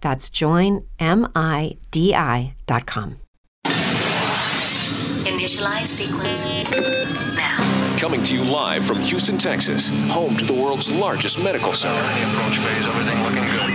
That's joinmidi.com. Initialize sequence now. Coming to you live from Houston, Texas, home to the world's largest medical center. approach phase, everything looking good.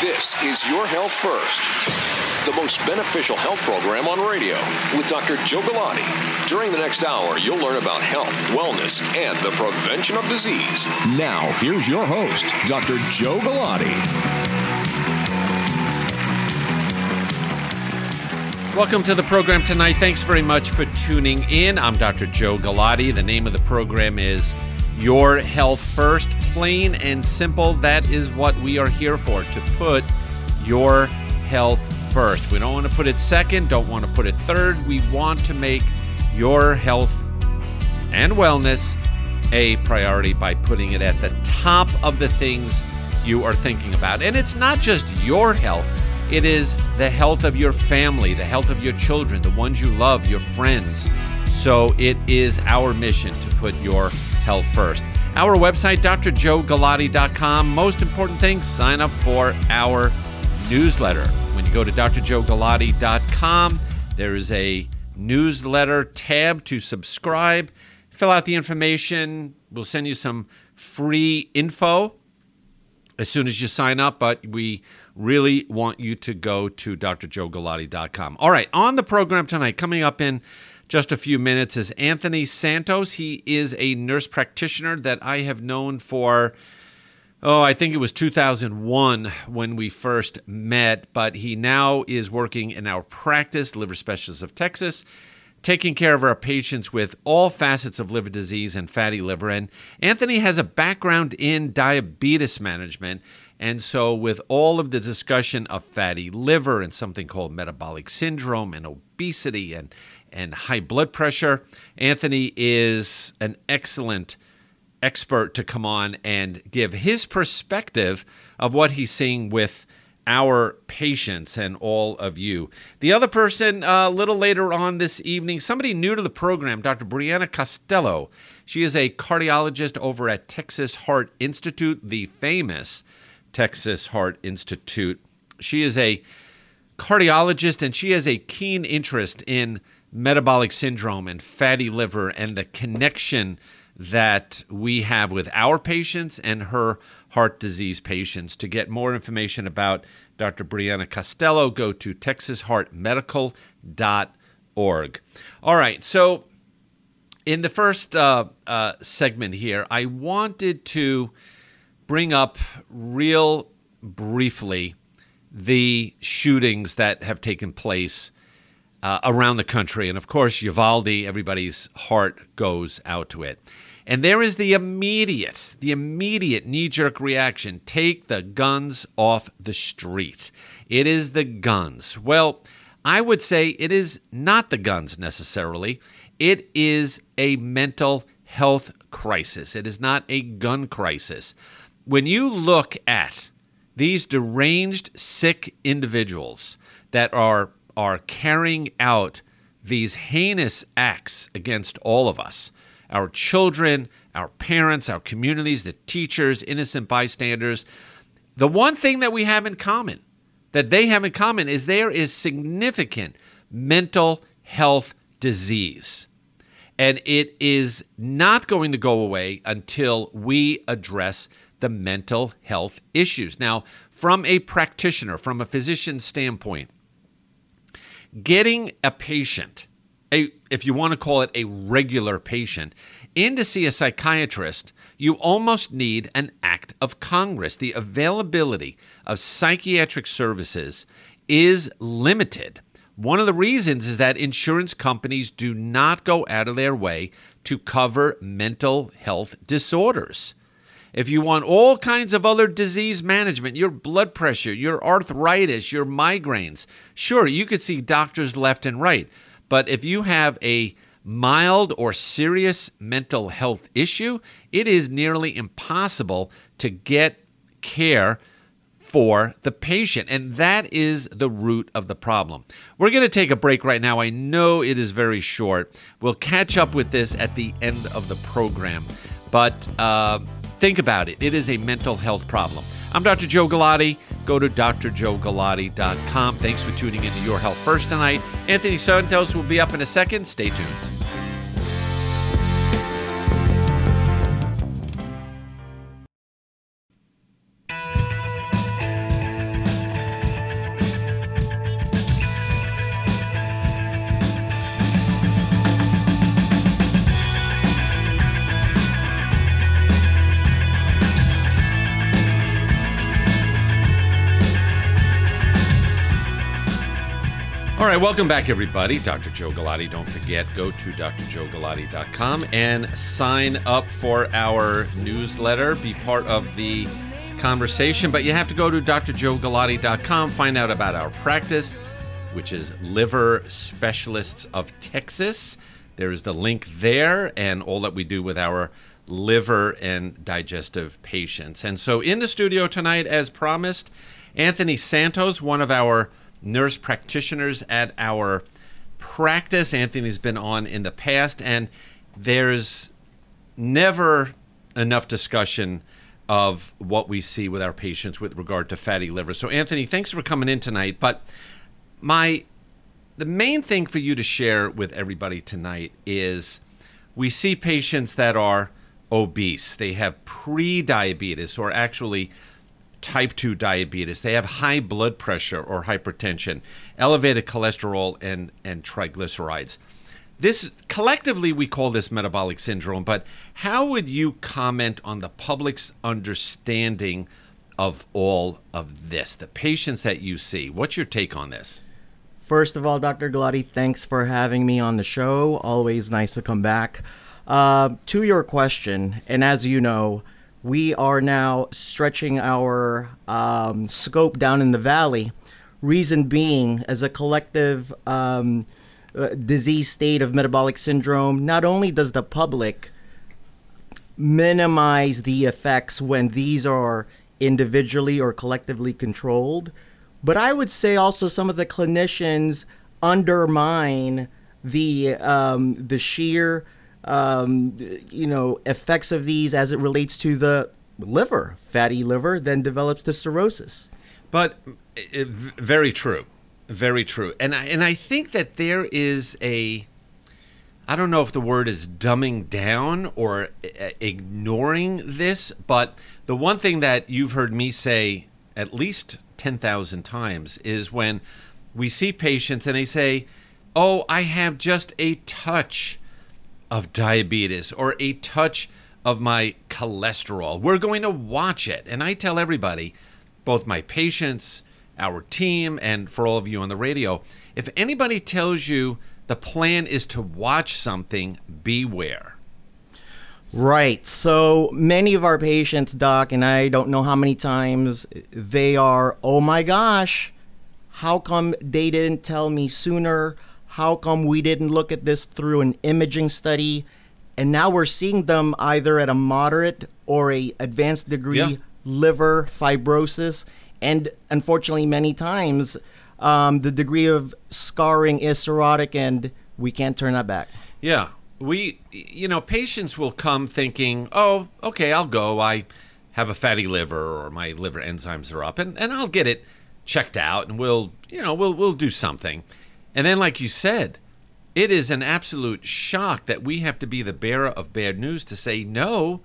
This is Your Health First, the most beneficial health program on radio with Dr. Joe Galati. During the next hour, you'll learn about health, wellness, and the prevention of disease. Now, here's your host, Dr. Joe Galati. Welcome to the program tonight. Thanks very much for tuning in. I'm Dr. Joe Galati. The name of the program is Your Health First. Plain and simple, that is what we are here for to put your health first. We don't want to put it second, don't want to put it third. We want to make your health and wellness a priority by putting it at the top of the things you are thinking about. And it's not just your health, it is the health of your family, the health of your children, the ones you love, your friends. So it is our mission to put your health first. Our website, drjoegalati.com. Most important thing, sign up for our newsletter. When you go to drjoegalati.com, there is a newsletter tab to subscribe. Fill out the information. We'll send you some free info as soon as you sign up, but we really want you to go to drjoegalati.com. All right, on the program tonight, coming up in just a few minutes, is Anthony Santos. He is a nurse practitioner that I have known for, oh, I think it was 2001 when we first met, but he now is working in our practice, Liver Specialists of Texas taking care of our patients with all facets of liver disease and fatty liver. And Anthony has a background in diabetes management. And so, with all of the discussion of fatty liver and something called metabolic syndrome and obesity and, and high blood pressure, Anthony is an excellent expert to come on and give his perspective of what he's seeing with our patients and all of you. The other person, uh, a little later on this evening, somebody new to the program, Dr. Brianna Costello. She is a cardiologist over at Texas Heart Institute, the famous Texas Heart Institute. She is a cardiologist and she has a keen interest in metabolic syndrome and fatty liver and the connection that we have with our patients and her heart disease patients. To get more information about Dr. Brianna Costello, go to texasheartmedical.org. All right, so in the first uh, uh, segment here, I wanted to bring up real briefly the shootings that have taken place uh, around the country. And of course, Uvalde, everybody's heart goes out to it. And there is the immediate, the immediate knee jerk reaction take the guns off the street. It is the guns. Well, I would say it is not the guns necessarily, it is a mental health crisis. It is not a gun crisis. When you look at these deranged, sick individuals that are are carrying out these heinous acts against all of us, our children, our parents, our communities, the teachers, innocent bystanders. The one thing that we have in common, that they have in common, is there is significant mental health disease. And it is not going to go away until we address the mental health issues. Now, from a practitioner, from a physician's standpoint, getting a patient, a, if you want to call it a regular patient, in to see a psychiatrist, you almost need an act of Congress. The availability of psychiatric services is limited. One of the reasons is that insurance companies do not go out of their way to cover mental health disorders. If you want all kinds of other disease management, your blood pressure, your arthritis, your migraines, sure, you could see doctors left and right. But if you have a mild or serious mental health issue, it is nearly impossible to get care for the patient. And that is the root of the problem. We're going to take a break right now. I know it is very short. We'll catch up with this at the end of the program. But, uh, Think about it. It is a mental health problem. I'm Dr. Joe Galati. Go to drjoegalati.com. Thanks for tuning into Your Health First tonight. Anthony Santos will be up in a second. Stay tuned. Right, welcome back, everybody. Dr. Joe Galati. Don't forget, go to drjoegalati.com and sign up for our newsletter. Be part of the conversation, but you have to go to drjoegalati.com, find out about our practice, which is Liver Specialists of Texas. There's the link there and all that we do with our liver and digestive patients. And so in the studio tonight, as promised, Anthony Santos, one of our nurse practitioners at our practice. Anthony's been on in the past, and there's never enough discussion of what we see with our patients with regard to fatty liver. So, Anthony, thanks for coming in tonight. But my the main thing for you to share with everybody tonight is we see patients that are obese. They have pre-diabetes or actually type 2 diabetes, they have high blood pressure or hypertension, elevated cholesterol and, and triglycerides. This collectively we call this metabolic syndrome, but how would you comment on the public's understanding of all of this, the patients that you see? What's your take on this? First of all, Dr. Galati, thanks for having me on the show. Always nice to come back. Uh, to your question, and as you know, we are now stretching our um, scope down in the valley. Reason being, as a collective um, uh, disease state of metabolic syndrome, not only does the public minimize the effects when these are individually or collectively controlled, but I would say also some of the clinicians undermine the um, the sheer um, you know, effects of these as it relates to the liver. Fatty liver then develops to cirrhosis. But uh, very true, very true. And I, and I think that there is a, I don't know if the word is dumbing down or uh, ignoring this, but the one thing that you've heard me say at least 10,000 times is when we see patients and they say, Oh, I have just a touch of diabetes or a touch of my cholesterol. We're going to watch it. And I tell everybody, both my patients, our team, and for all of you on the radio, if anybody tells you the plan is to watch something, beware. Right. So many of our patients, Doc, and I don't know how many times they are, oh my gosh, how come they didn't tell me sooner? How come we didn't look at this through an imaging study? and now we're seeing them either at a moderate or a advanced degree Yeah. liver fibrosis, and unfortunately, many times um, the degree of scarring is cirrhotic, and we can't turn that back. Yeah. We, you know, patients will come thinking, oh, okay, I'll go. I have a fatty liver or my liver enzymes are up and, and I'll get it checked out and we'll, you know, we'll, we'll do something. And then, like you said, it is an absolute shock that we have to be the bearer of bad news to say, no,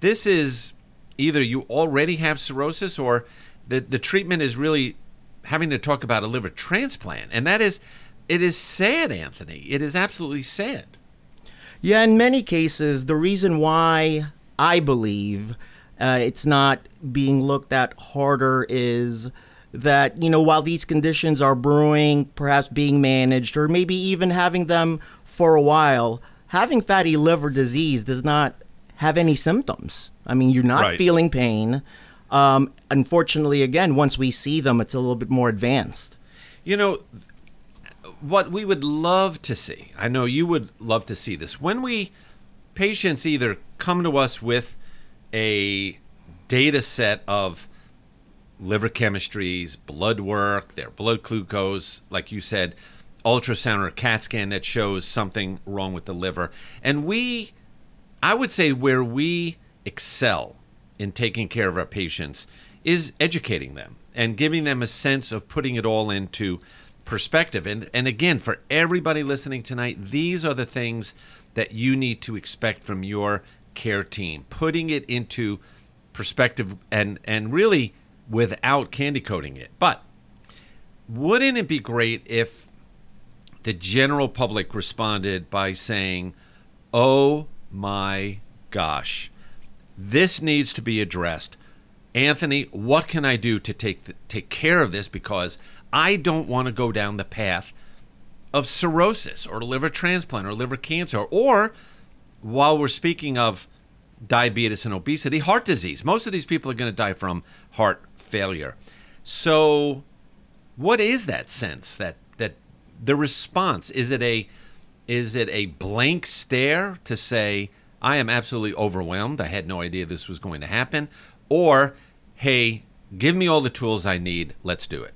this is either you already have cirrhosis or the, the treatment is really having to talk about a liver transplant. And that is, it is sad, Anthony. It is absolutely sad. Yeah, in many cases, the reason why I believe uh, it's not being looked at harder is that, you know, while these conditions are brewing, perhaps being managed, or maybe even having them for a while, having fatty liver disease does not have any symptoms. I mean, you're not Right. feeling pain. Um, unfortunately, again, once we see them, it's a little bit more advanced. You know, what we would love to see, I know you would love to see this, when we, patients either come to us with a data set of liver chemistries, blood work, their blood glucose, like you said, ultrasound or CAT scan that shows something wrong with the liver. And we, I would say, where we excel in taking care of our patients is educating them and giving them a sense of putting it all into perspective. And, and again, for everybody listening tonight, these are the things that you need to expect from your care team, putting it into perspective and, and really without candy coating it. But wouldn't it be great if the general public responded by saying, Oh my gosh, this needs to be addressed. Anthony, what can I do to take th- take care of this? Because I don't want to go down the path of cirrhosis or liver transplant or liver cancer, or while we're speaking of diabetes and obesity, heart disease. Most of these people are going to die from heart failure. So, what is that sense that that the response is it a is it a blank stare to say I am absolutely overwhelmed. I had no idea this was going to happen, or hey, give me all the tools I need. Let's do it.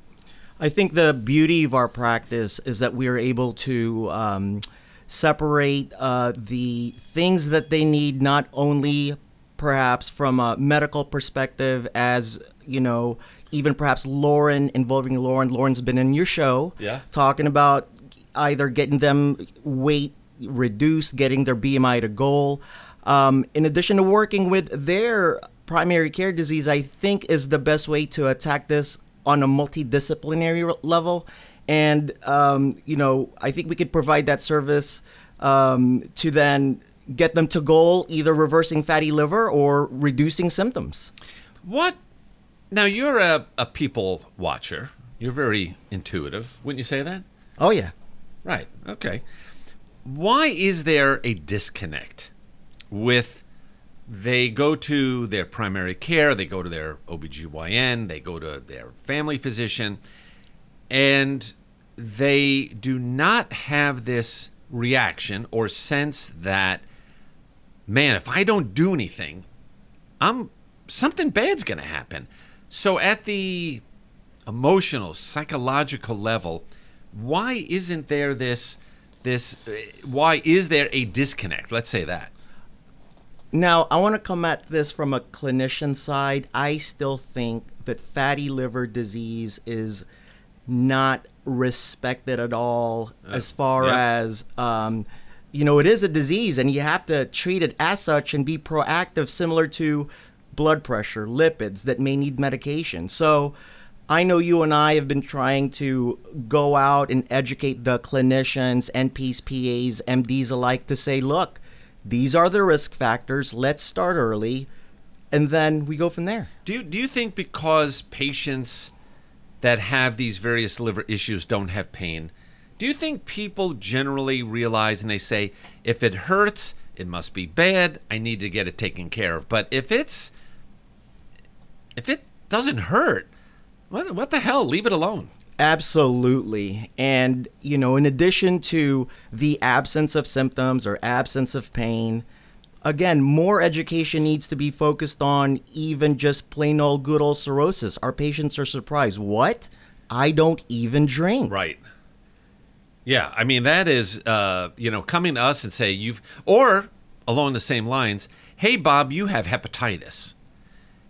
I think the beauty of our practice is that we are able to um, separate uh, the things that they need not only perhaps from a medical perspective as you know even perhaps lauren involving lauren lauren's been in your show Yeah. talking about either getting them weight reduced getting their bmi to goal um, in addition to working with their primary care disease i think is the best way to attack this on a multidisciplinary level and um, you know i think we could provide that service um, to then get them to goal either reversing fatty liver or reducing symptoms What? Now you're a, a people watcher. You're very intuitive. Wouldn't you say that? oh yeah Right. Okay. Why is there a disconnect with they go to their primary care, they go to their OBGYN, they go to their family physician, and they do not have this reaction or sense that, man, if I don't do anything, I'm something bad's going to happen. So at the emotional, psychological level, why isn't there this this uh, why is there a disconnect? Let's say that. Now, I want to come at this from a clinician side. I still think that fatty liver disease is not respected at all as far yeah. as, um, you know, it is a disease and you have to treat it as such and be proactive, similar to blood pressure, lipids that may need medication. So, I know you and I have been trying to go out and educate the clinicians, NPs, PAs, MDs alike to say, look, these are the risk factors. Let's start early, and then we go from there. Do you do you think because patients that have these various liver issues don't have pain, do you think people generally realize and they say if it hurts, it must be bad, I need to get it taken care of. But if it's if it doesn't hurt, what what the hell, leave it alone. Absolutely. And, you know, in addition to the absence of symptoms or absence of pain, again, more education needs to be focused on even just plain old good old cirrhosis. Our patients are surprised. What? I don't even drink. Right. Yeah, I mean that is uh, you know coming to us and say you've or along the same lines, hey Bob, you have hepatitis.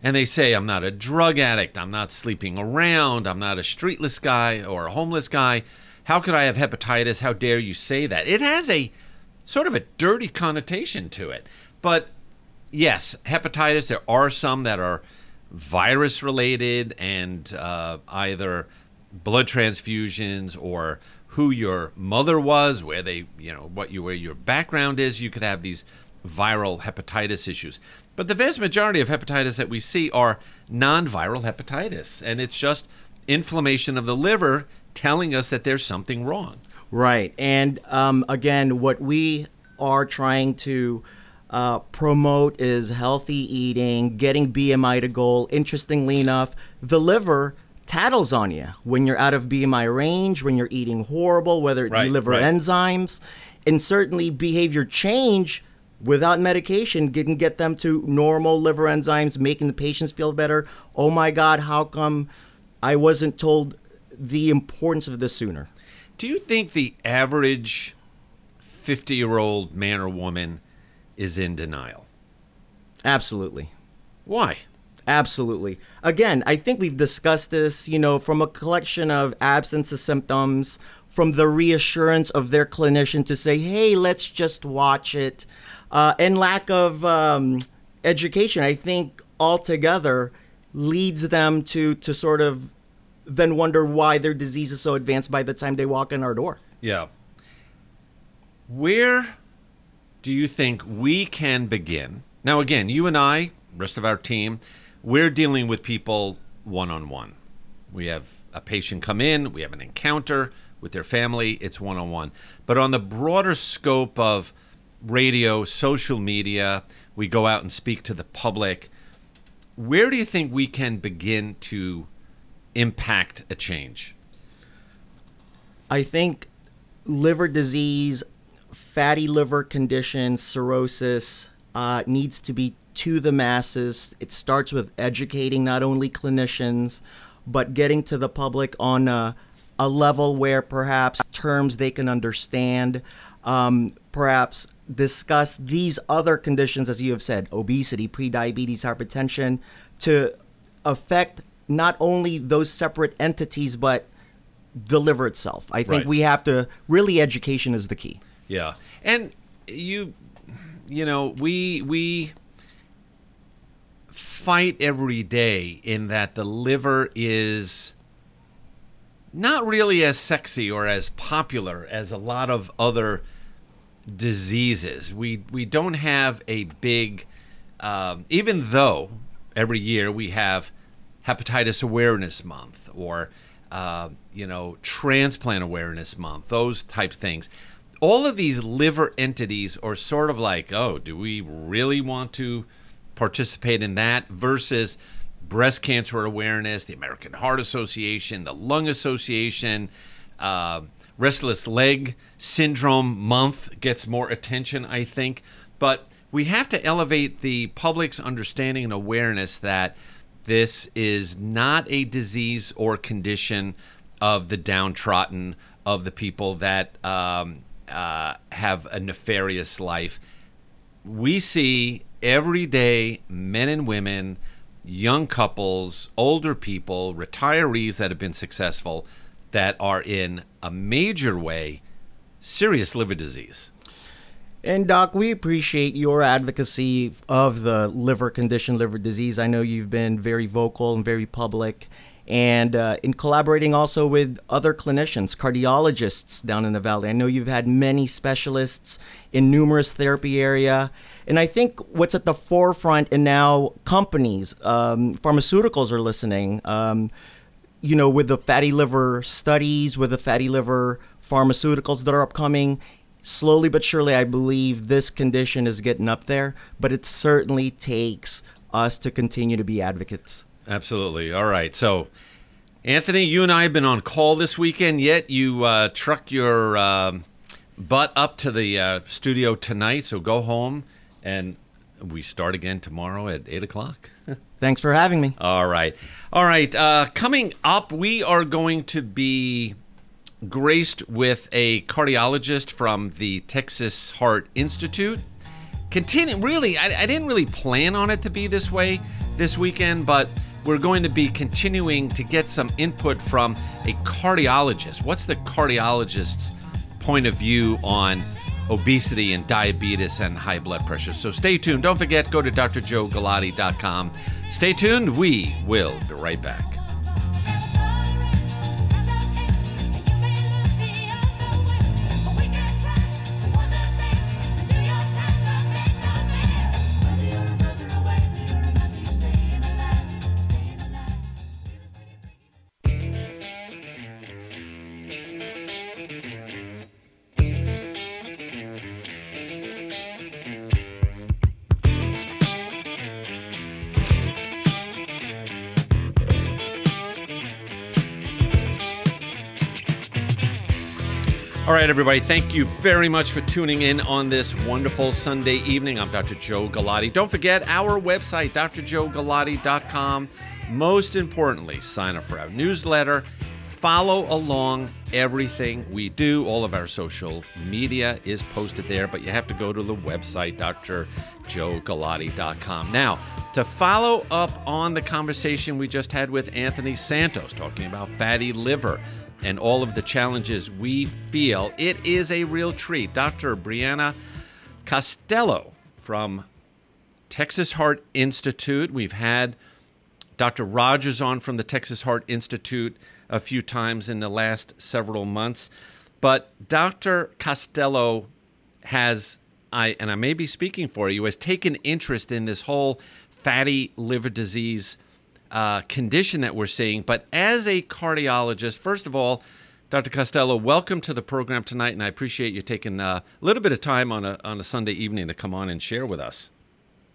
And they say I'm not a drug addict, I'm not sleeping around, I'm not a streetless guy or a homeless guy. How could I have hepatitis? How dare you say that? It has a sort of a dirty connotation to it. But yes, hepatitis, there are some that are virus related and uh, either blood transfusions or who your mother was, where they, you know, what you where your background is, you could have these viral hepatitis issues. But the vast majority of hepatitis that we see are non-viral hepatitis, and it's just inflammation of the liver telling us that there's something wrong. Right. And um, again, what we are trying to uh, promote is healthy eating, getting BMI to goal. Interestingly enough, the liver tattles on you when you're out of BMI range, when you're eating horrible, whether it Right, be liver right. enzymes, and certainly behavior change without medication can get them to normal liver enzymes, making the patients feel better. Oh my God, how come I wasn't told the importance of this sooner? Do you think the average 50 year old man or woman is in denial? Absolutely. Why? Absolutely. Again, I think we've discussed this, you know, from a collection of absence of symptoms, from the reassurance of their clinician to say, hey, let's just watch it, uh, and lack of um, education, I think altogether leads them to, to sort of then wonder why their disease is so advanced by the time they walk in our door. Yeah. Where do you think we can begin? Now, again, you and I, rest of our team, we're dealing with people one on one. We have a patient come in, we have an encounter with their family, it's one on one. But on the broader scope of radio, social media, we go out and speak to the public. Where do you think we can begin to impact a change? I think liver disease, fatty liver condition, cirrhosis uh, needs to be to the masses. It starts with educating not only clinicians, but getting to the public on a, a level where perhaps terms they can understand, um, perhaps discuss these other conditions, as you have said, obesity, prediabetes, hypertension, to affect not only those separate entities, but the liver itself. I think Right. we have to really education is the key. Yeah, and you, you know, we we fight every day in that the liver is not really as sexy or as popular as a lot of other diseases. We we don't have a big, um, even though every year we have hepatitis awareness month or uh, you know transplant awareness month, those type things. All of these liver entities are sort of like, oh, do we really want to participate in that versus breast cancer awareness, the American Heart Association, the Lung Association, uh, restless leg syndrome month gets more attention, I think. But we have to elevate the public's understanding and awareness that this is not a disease or condition of the downtrodden, of the people that um, uh, have a nefarious life we see every day men and women, young couples, older people, retirees that have been successful that are in a major way serious liver disease. And Doc, we appreciate your advocacy of the liver condition, liver disease. I know you've been very vocal and very public, and uh, in collaborating also with other clinicians, cardiologists down in the valley. I know you've had many specialists in numerous therapy area, and I think what's at the forefront, and now companies, um, pharmaceuticals are listening. Um, you know, with the fatty liver studies, with the fatty liver pharmaceuticals that are upcoming, slowly but surely, I believe this condition is getting up there. But it certainly takes us to continue to be advocates. Absolutely. All right. So Anthony, you and I have been on call this weekend, yet you uh, truck your uh, butt up to the uh, studio tonight. So go home, and we start again tomorrow at 8 o'clock. Thanks for having me. All right. All right. Uh, coming up, we are going to be graced with a cardiologist from the Texas Heart Institute. Continue, really, I, I didn't really plan on it to be this way this weekend, but we're going to be continuing to get some input from a cardiologist. What's the cardiologist's point of view on obesity and diabetes and high blood pressure? So stay tuned. Don't forget, go to drjoegalati.com. Stay tuned. We will be right back. Right, everybody, thank you very much for tuning in on this wonderful Sunday evening. I'm Dr. Joe Galati. Don't forget our website, drjoegalati.com. Most importantly, sign up for our newsletter. Follow along everything we do. All of our social media is posted there, but you have to go to the website, drjoegalati.com. Now, to follow up on the conversation we just had with Anthony Santos, talking about fatty liver and all of the challenges we feel, it is a real treat. Dr. Brianna Costello from Texas Heart Institute. We've had Dr. Rogers on from the Texas Heart Institute a few times in the last several months. But Dr. Costello has, I and I may be speaking for you, has taken interest in this whole fatty liver disease uh, condition that we're seeing. But as a cardiologist, first of all, Dr. Costello, welcome to the program tonight, and I appreciate you taking a little bit of time on a on a Sunday evening to come on and share with us.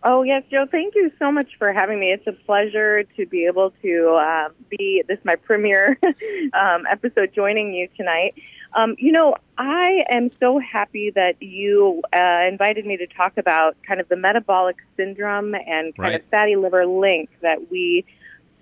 Oh yes, Joe. Thank you so much for having me. It's a pleasure to be able to uh, be this my premiere um, episode joining you tonight. Um, you know, I am so happy that you uh, invited me to talk about kind of the metabolic syndrome and kind Right. of fatty liver link that we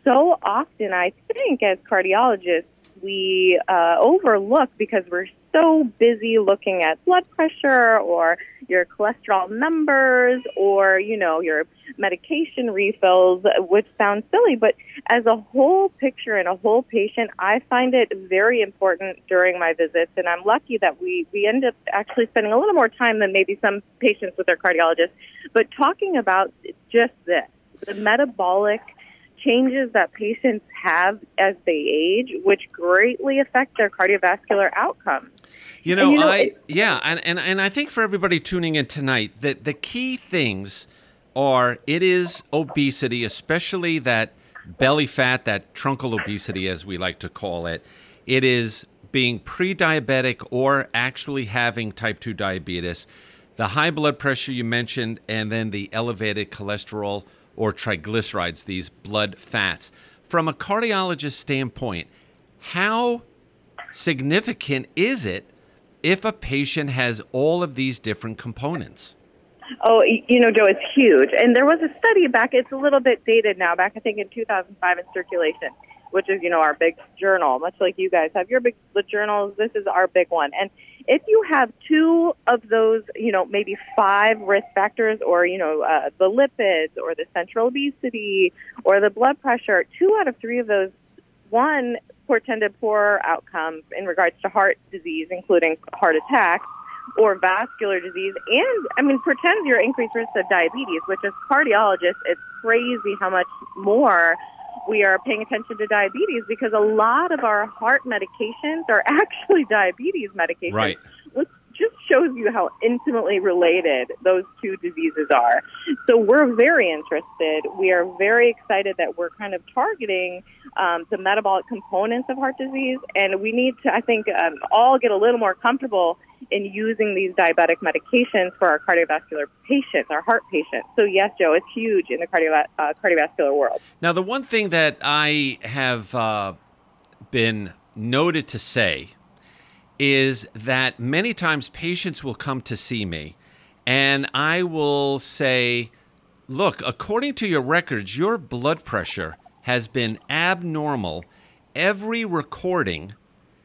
so often, I think, as cardiologists, we uh, overlook because we're so busy looking at blood pressure or your cholesterol numbers or, you know, your medication refills, which sounds silly, but as a whole picture and a whole patient, I find it very important during my visits. And I'm lucky that we, we end up actually spending a little more time than maybe some patients with their cardiologist, but talking about just this the metabolic changes that patients have as they age, which greatly affect their cardiovascular outcomes. You know, you know, I yeah, and, and and I think for everybody tuning in tonight, that the key things are it is obesity, especially that belly fat, that truncal obesity as we like to call it. It is being pre-diabetic or actually having type 2 diabetes, the high blood pressure you mentioned, and then the elevated cholesterol or triglycerides, these blood fats. From a cardiologist standpoint, how significant is it if a patient has all of these different components? Oh, you know, Joe, it's huge. And there was a study back, it's a little bit dated now, back I think in 2005 in Circulation, which is, you know, our big journal, much like you guys have your big the journals. This is our big one. And if you have two of those, you know, maybe five risk factors or, you know, uh, the lipids or the central obesity or the blood pressure, two out of three of those, one, portended poor outcomes in regards to heart disease, including heart attacks or vascular disease, and I mean, pretends your increased risk of diabetes, which as cardiologists, it's crazy how much more we are paying attention to diabetes because a lot of our heart medications are actually diabetes medications, Right. Just shows you how intimately related those two diseases are. So we're very interested. We are very excited that we're kind of targeting um, the metabolic components of heart disease, and we need to, I think, um, all get a little more comfortable in using these diabetic medications for our cardiovascular patients, our heart patients. So yes, Joe, it's huge in the cardio- uh, cardiovascular world. Now, the one thing that I have uh, been noted to say is that many times patients will come to see me and I will say, Look, according to your records, your blood pressure has been abnormal every recording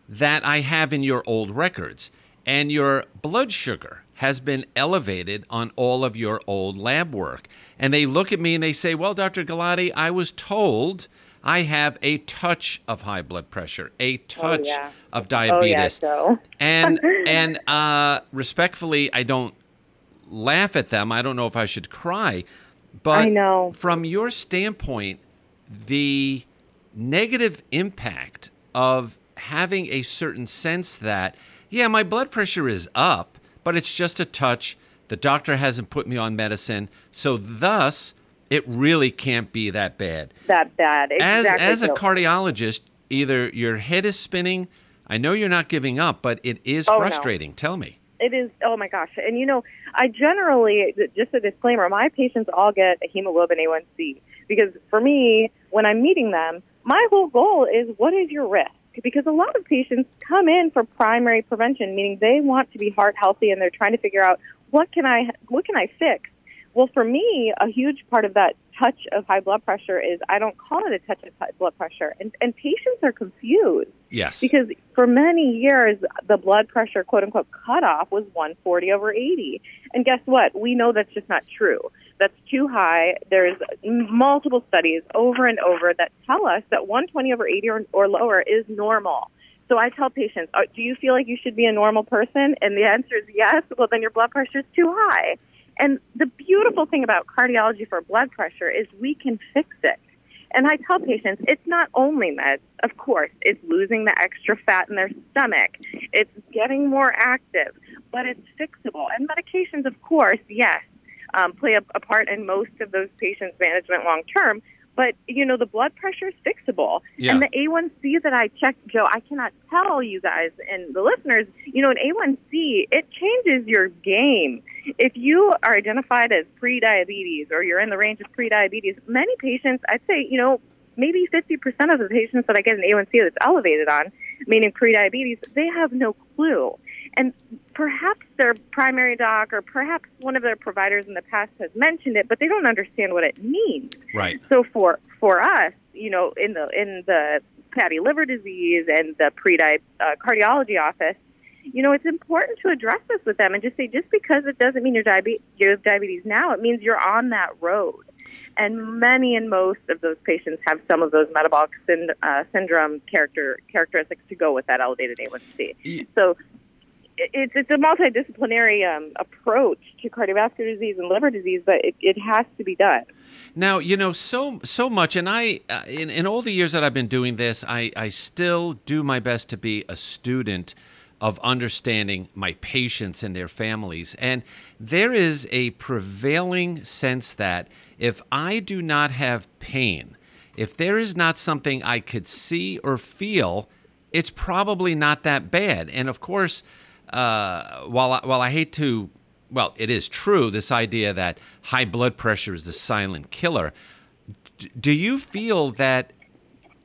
that I have in your old records, and your blood sugar has been elevated on all of your old lab work. And they look at me and they say, Well, Dr. Galati, I was told I have a touch of high blood pressure, a touch yeah. of Oh, yeah, diabetes. And and uh, respectfully, I don't laugh at them. I don't know if I should cry, but from your standpoint, the negative impact of having a certain sense that yeah, my blood pressure is up, but it's just a touch. The doctor hasn't put me on medicine, so thus it really can't be that bad That bad. as Exactly. as a cardiologist, either your head is spinning. I know you're not giving up, but it is Oh, no. frustrating. Tell me. It is. Oh my gosh! And you know, I generally just a disclaimer: my patients all get a hemoglobin A1C because for me, when I'm meeting them, my whole goal is what is your risk? Because a lot of patients come in for primary prevention, meaning they want to be heart healthy and they're trying to figure out what can I what can I fix. Well, for me, a huge part of that touch of high blood pressure is I don't call it a touch of high blood pressure, and and patients are confused. Yes. Because for many years, the blood pressure, quote unquote, cutoff was 140 over 80. And guess what? We know that's just not true. That's too high. There's multiple studies over and over that tell us that 120 over 80 or, or lower is normal. So I tell patients, uh, do you feel like you should be a normal person? And the answer is yes. Well, then your blood pressure is too high. And the beautiful thing about cardiology for blood pressure is we can fix it. And I tell patients it's not only meds, of course, it's losing the extra fat in their stomach, it's getting more active, but it's fixable. And medications, of course, yes, um, play a, a part in most of those patients' management long term. But you know the blood pressure is fixable, Yeah. and the A1C that I checked, Joe, I cannot tell you guys and the listeners. You know, an A1C it changes your game. If you are identified as pre-diabetes or you're in the range of pre-diabetes, many patients, I'd say, you know, maybe 50% of the patients that I get an A1C that's elevated on, meaning pre-diabetes, they have no clue. And perhaps their primary doc or perhaps one of their providers in the past has mentioned it, but they don't understand what it means. Right. So for for us, you know, in the in the fatty liver disease and the pre uh, cardiology office, you know, it's important to address this with them and just say just because it doesn't mean you're diabe- you have diabetes now, it means you're on that road. And many and most of those patients have some of those metabolic syn- uh, syndrome character characteristics to go with that elevated A1C. So it's it's a multidisciplinary um, approach to cardiovascular disease and liver disease, but it, it has to be done. Now you know so so much, and I uh, in in all the years that I've been doing this, I I still do my best to be a student of understanding my patients and their families, and there is a prevailing sense that if I do not have pain, if there is not something I could see or feel, it's probably not that bad. And of course, uh, while I, while I hate to, well, it is true this idea that high blood pressure is the silent killer. D- do you feel that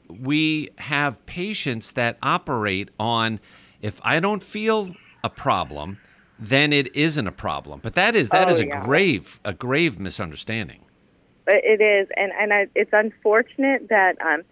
we have patients that operate on if I don't feel a problem, then it isn't a problem. But that is that Oh, is a yeah. grave a grave misunderstanding. It is, and and I, it's unfortunate that um,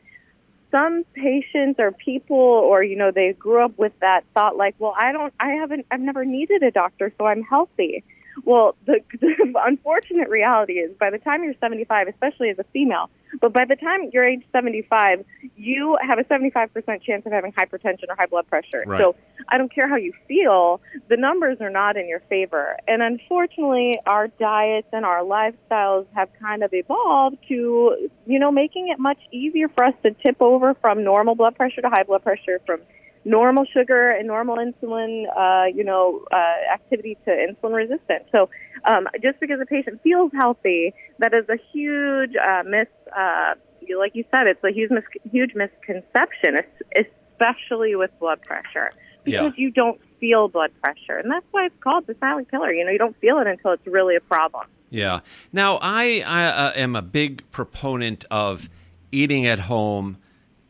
some patients or people, or you know, they grew up with that thought, like, well, I don't, I haven't, I've never needed a doctor, so I'm healthy. Well, the, the unfortunate reality is, by the time you're 75, especially as a female, but by the time you're age 75, you have a 75% chance of having hypertension or high blood pressure. Right. So I don't care how you feel, the numbers are not in your favor. And unfortunately, our diets and our lifestyles have kind of evolved to, you know, making it much easier for us to tip over from normal blood pressure to high blood pressure, from normal sugar and normal insulin, uh, you know, uh, activity to insulin resistant. So um, just because a patient feels healthy, that is a huge uh, mis, uh, like you said, it's a huge, mis- huge misconception, especially with blood pressure. Yeah. Because you don't feel blood pressure. And that's why it's called the silent killer. You know, you don't feel it until it's really a problem. Yeah. Now, I, I uh, am a big proponent of eating at home,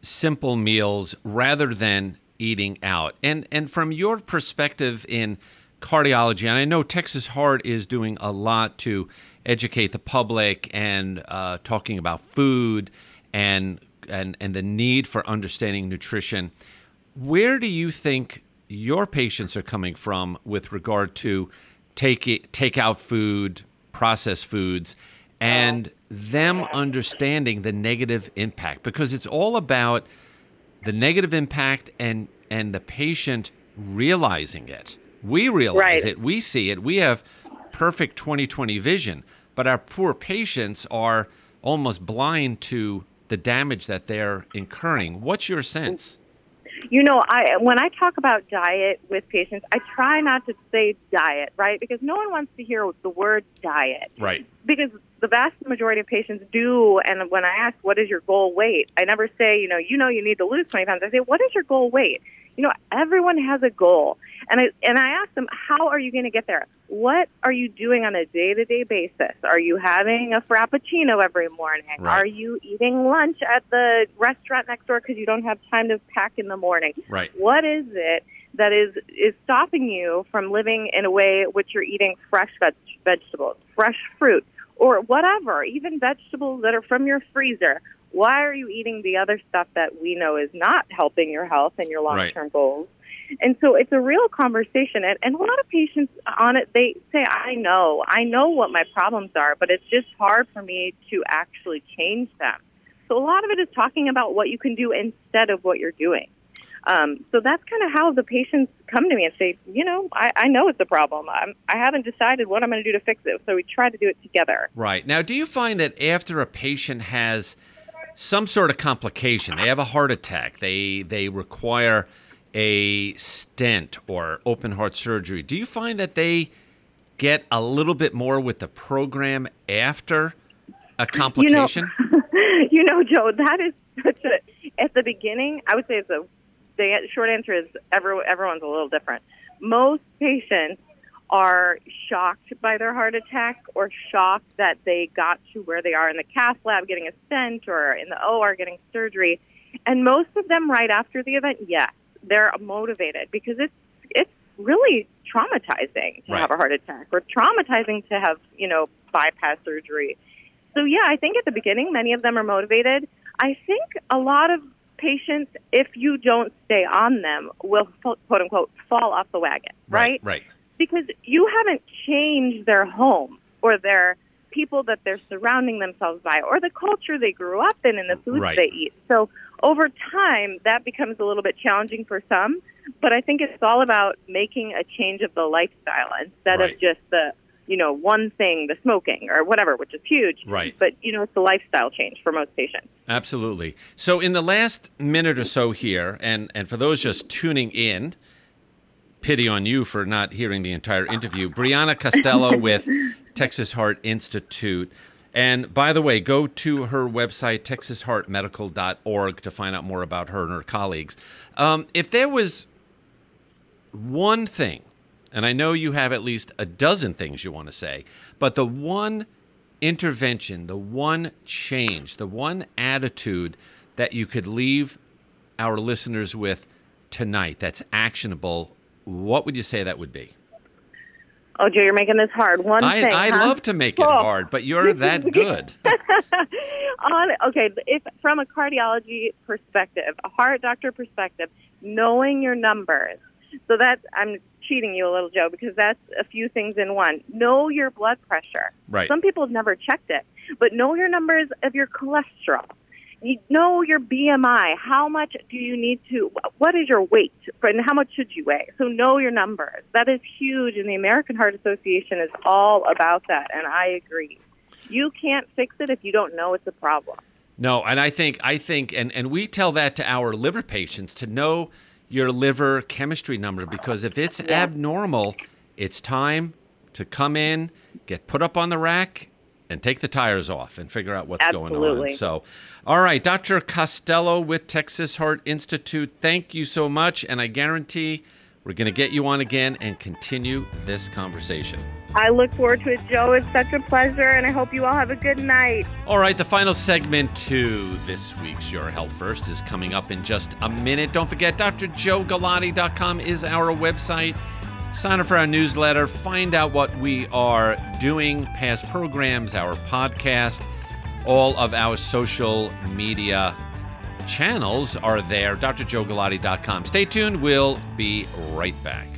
simple meals rather than eating out. And and from your perspective in cardiology, and I know Texas Heart is doing a lot to educate the public and uh, talking about food and and and the need for understanding nutrition. Where do you think your patients are coming from with regard to take take out food, processed foods, and them understanding the negative impact? Because it's all about the negative impact and and the patient realizing it. We realize Right. it. We see it. We have perfect 20/20 vision, but our poor patients are almost blind to the damage that they're incurring. What's your sense? You know, I when I talk about diet with patients, I try not to say diet, right? Because no one wants to hear the word diet. Right. Because the vast majority of patients do, and when I ask what is your goal weight, I never say, you know, you know you need to lose 20 pounds. I say, what is your goal weight? You know, everyone has a goal. And I and I ask them, how are you going to get there? What are you doing on a day-to-day basis? Are you having a frappuccino every morning? Right. Are you eating lunch at the restaurant next door because you don't have time to pack in the morning? Right. What is it that is is stopping you from living in a way which you're eating fresh veg- vegetables, fresh fruit, or whatever, even vegetables that are from your freezer? Why are you eating the other stuff that we know is not helping your health and your long term goals? And so it's a real conversation. And, and a lot of patients on it, they say, I know, I know what my problems are, but it's just hard for me to actually change them. So a lot of it is talking about what you can do instead of what you're doing. Um, so that's kind of how the patients come to me and say, you know, I, I know it's a problem. I'm, I haven't decided what I'm going to do to fix it. So we try to do it together. Right. Now, do you find that after a patient has some sort of complication, they have a heart attack, they they require a stent or open heart surgery, do you find that they get a little bit more with the program after a complication? you know, Joe, that is such a. At the beginning, I would say it's a. The short answer is every, everyone's a little different. Most patients are shocked by their heart attack or shocked that they got to where they are in the cath lab getting a stent or in the OR getting surgery. And most of them right after the event, yes, they're motivated because it's it's really traumatizing to Right. have a heart attack or traumatizing to have, you know, bypass surgery. So yeah, I think at the beginning many of them are motivated. I think a lot of patients, if you don't stay on them, will quote unquote fall off the wagon, right? Right. Because you haven't changed their home or their people that they're surrounding themselves by or the culture they grew up in and the foods Right. they eat. So over time that becomes a little bit challenging for some, but I think it's all about making a change of the lifestyle instead Right. of just the you know, one thing, the smoking or whatever, which is huge. Right. But, you know, it's the lifestyle change for most patients. Absolutely. So, in the last minute or so here, and, and for those just tuning in, pity on you for not hearing the entire interview. Brianna Costello with Texas Heart Institute. And by the way, go to her website, texasheartmedical.org, to find out more about her and her colleagues. Um, if there was one thing, and I know you have at least a dozen things you want to say, but the one intervention, the one change, the one attitude that you could leave our listeners with tonight that's actionable, what would you say that would be? Oh, Joe, you're making this hard. One I, thing. I huh? love to make it Oh. hard, but you're that good. On okay, if from a cardiology perspective, a heart doctor perspective, knowing your numbers. So that's I'm cheating you a little, Joe, because that's a few things in one. Know your blood pressure. Right. Some people have never checked it, but know your numbers of your cholesterol. You know your BMI. How much do you need to? What is your weight, and how much should you weigh? So know your numbers. That is huge, and the American Heart Association is all about that, and I agree. You can't fix it if you don't know it's a problem. No, and I think I think and, and we tell that to our liver patients to know your liver chemistry number because if it's abnormal, it's time to come in, get put up on the rack and take the tires off and figure out what's going on. Absolutely. So, all right, Dr. Costello with Texas Heart Institute, thank you so much and I guarantee We're going to get you on again and continue this conversation. I look forward to it, Joe. It's such a pleasure, and I hope you all have a good night. All right, the final segment to this week's Your Health First is coming up in just a minute. Don't forget, drjoegalati.com is our website. Sign up for our newsletter, find out what we are doing, past programs, our podcast, all of our social media channels are there. drjoegalati.com. Stay tuned. We'll be right back.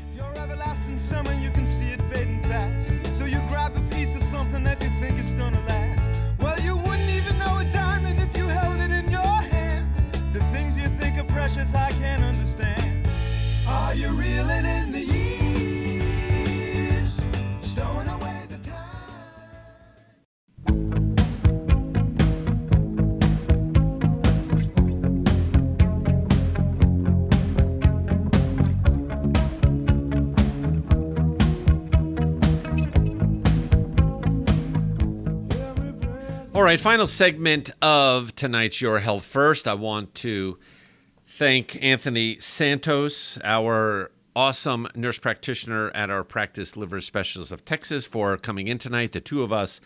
Right, final segment of tonight's Your Health First. I want to thank Anthony Santos, our awesome nurse practitioner at our practice liver specialist of Texas, for coming in tonight. The two of us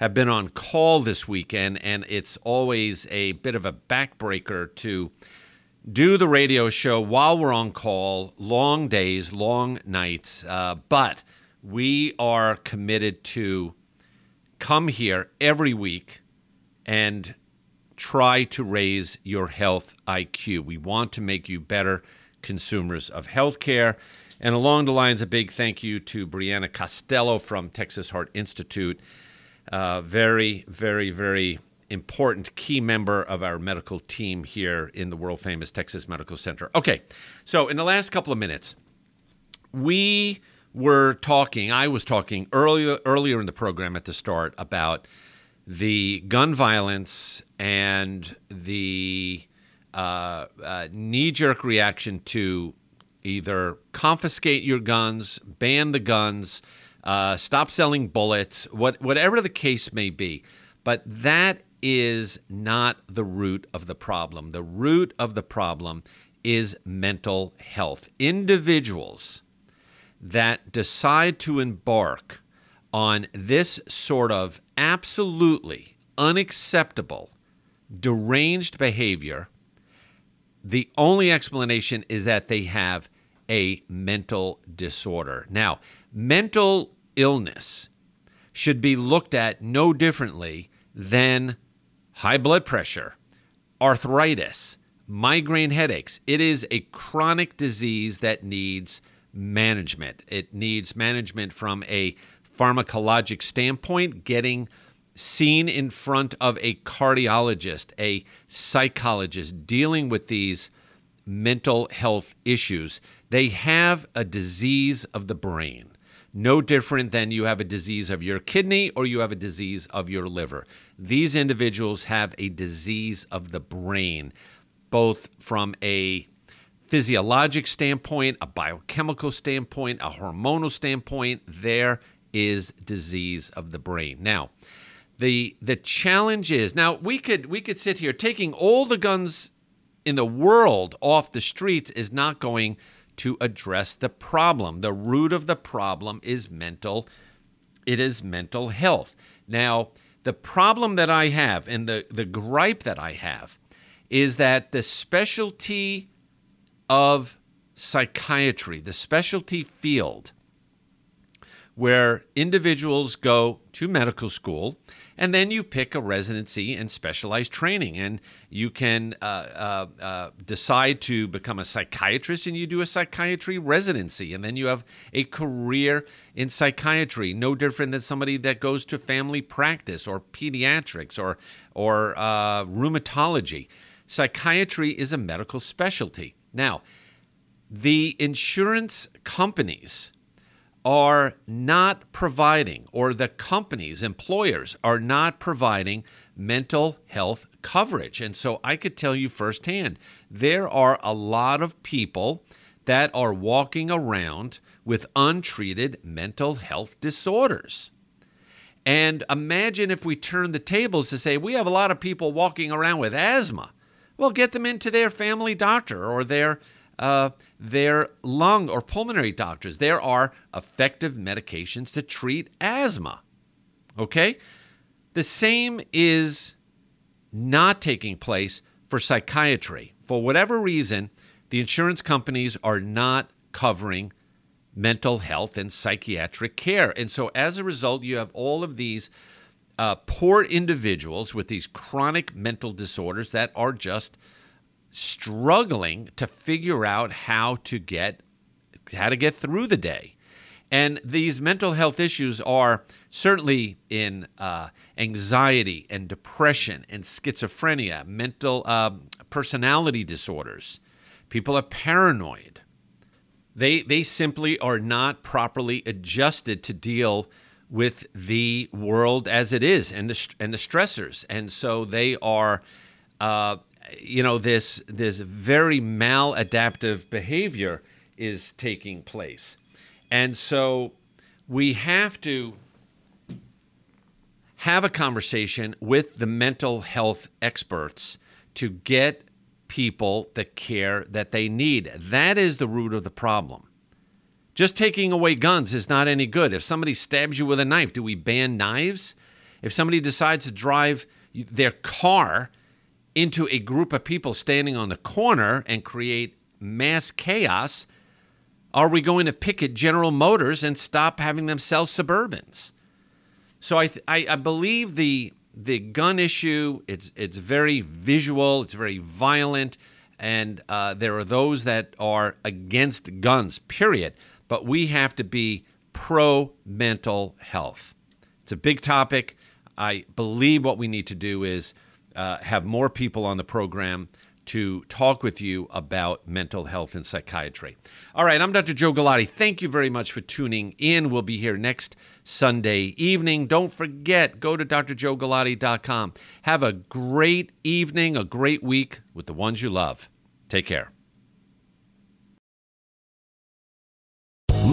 have been on call this weekend, and it's always a bit of a backbreaker to do the radio show while we're on call, long days, long nights. Uh, but we are committed to come here every week and try to raise your health IQ. We want to make you better consumers of healthcare. And along the lines, a big thank you to Brianna Costello from Texas Heart Institute. Uh, very, very, very important key member of our medical team here in the world famous Texas Medical Center. Okay, so in the last couple of minutes, we were talking, I was talking earlier earlier in the program at the start about the gun violence and the uh, uh, knee jerk reaction to either confiscate your guns, ban the guns, uh, stop selling bullets, what, whatever the case may be. But that is not the root of the problem. The root of the problem is mental health. Individuals that decide to embark on this sort of absolutely unacceptable, deranged behavior, the only explanation is that they have a mental disorder. Now, mental illness should be looked at no differently than high blood pressure, arthritis, migraine headaches. It is a chronic disease that needs management. It needs management from a pharmacologic standpoint, getting seen in front of a cardiologist, a psychologist, dealing with these mental health issues. They have a disease of the brain, no different than you have a disease of your kidney or you have a disease of your liver. These individuals have a disease of the brain, both from a physiologic standpoint, a biochemical standpoint, a hormonal standpoint, there is disease of the brain. Now, the the challenge is now we could we could sit here taking all the guns in the world off the streets is not going to address the problem. The root of the problem is mental it is mental health. Now, the problem that I have and the the gripe that I have is that the specialty of psychiatry, the specialty field where individuals go to medical school and then you pick a residency and specialized training and you can uh, uh, uh, decide to become a psychiatrist and you do a psychiatry residency and then you have a career in psychiatry no different than somebody that goes to family practice or pediatrics or, or uh, rheumatology. Psychiatry is a medical specialty now the insurance companies are not providing, or the companies, employers, are not providing mental health coverage. And so I could tell you firsthand there are a lot of people that are walking around with untreated mental health disorders. And imagine if we turn the tables to say we have a lot of people walking around with asthma. Well, get them into their family doctor or their uh, their lung or pulmonary doctors. There are effective medications to treat asthma. Okay? The same is not taking place for psychiatry. For whatever reason, the insurance companies are not covering mental health and psychiatric care. And so as a result, you have all of these uh, poor individuals with these chronic mental disorders that are just struggling to figure out how to get how to get through the day. And these mental health issues are certainly in uh, anxiety and depression and schizophrenia, mental uh, personality disorders. People are paranoid. They, they simply are not properly adjusted to deal with the world as it is and the, and the stressors. And so they are, uh, you know, this, this very maladaptive behavior is taking place. And so we have to have a conversation with the mental health experts to get people the care that they need. That is the root of the problem. Just taking away guns is not any good. If somebody stabs you with a knife, do we ban knives? If somebody decides to drive their car into a group of people standing on the corner and create mass chaos, are we going to picket General Motors and stop having them sell Suburbans? So I, th- I, I believe the the gun issue it's it's very visual, it's very violent, and uh, there are those that are against guns. Period. But we have to be pro mental health. It's a big topic. I believe what we need to do is uh, have more people on the program to talk with you about mental health and psychiatry. All right, I'm Dr. Joe Galati. Thank you very much for tuning in. We'll be here next Sunday evening. Don't forget, go to drjoegalati.com. Have a great evening, a great week with the ones you love. Take care.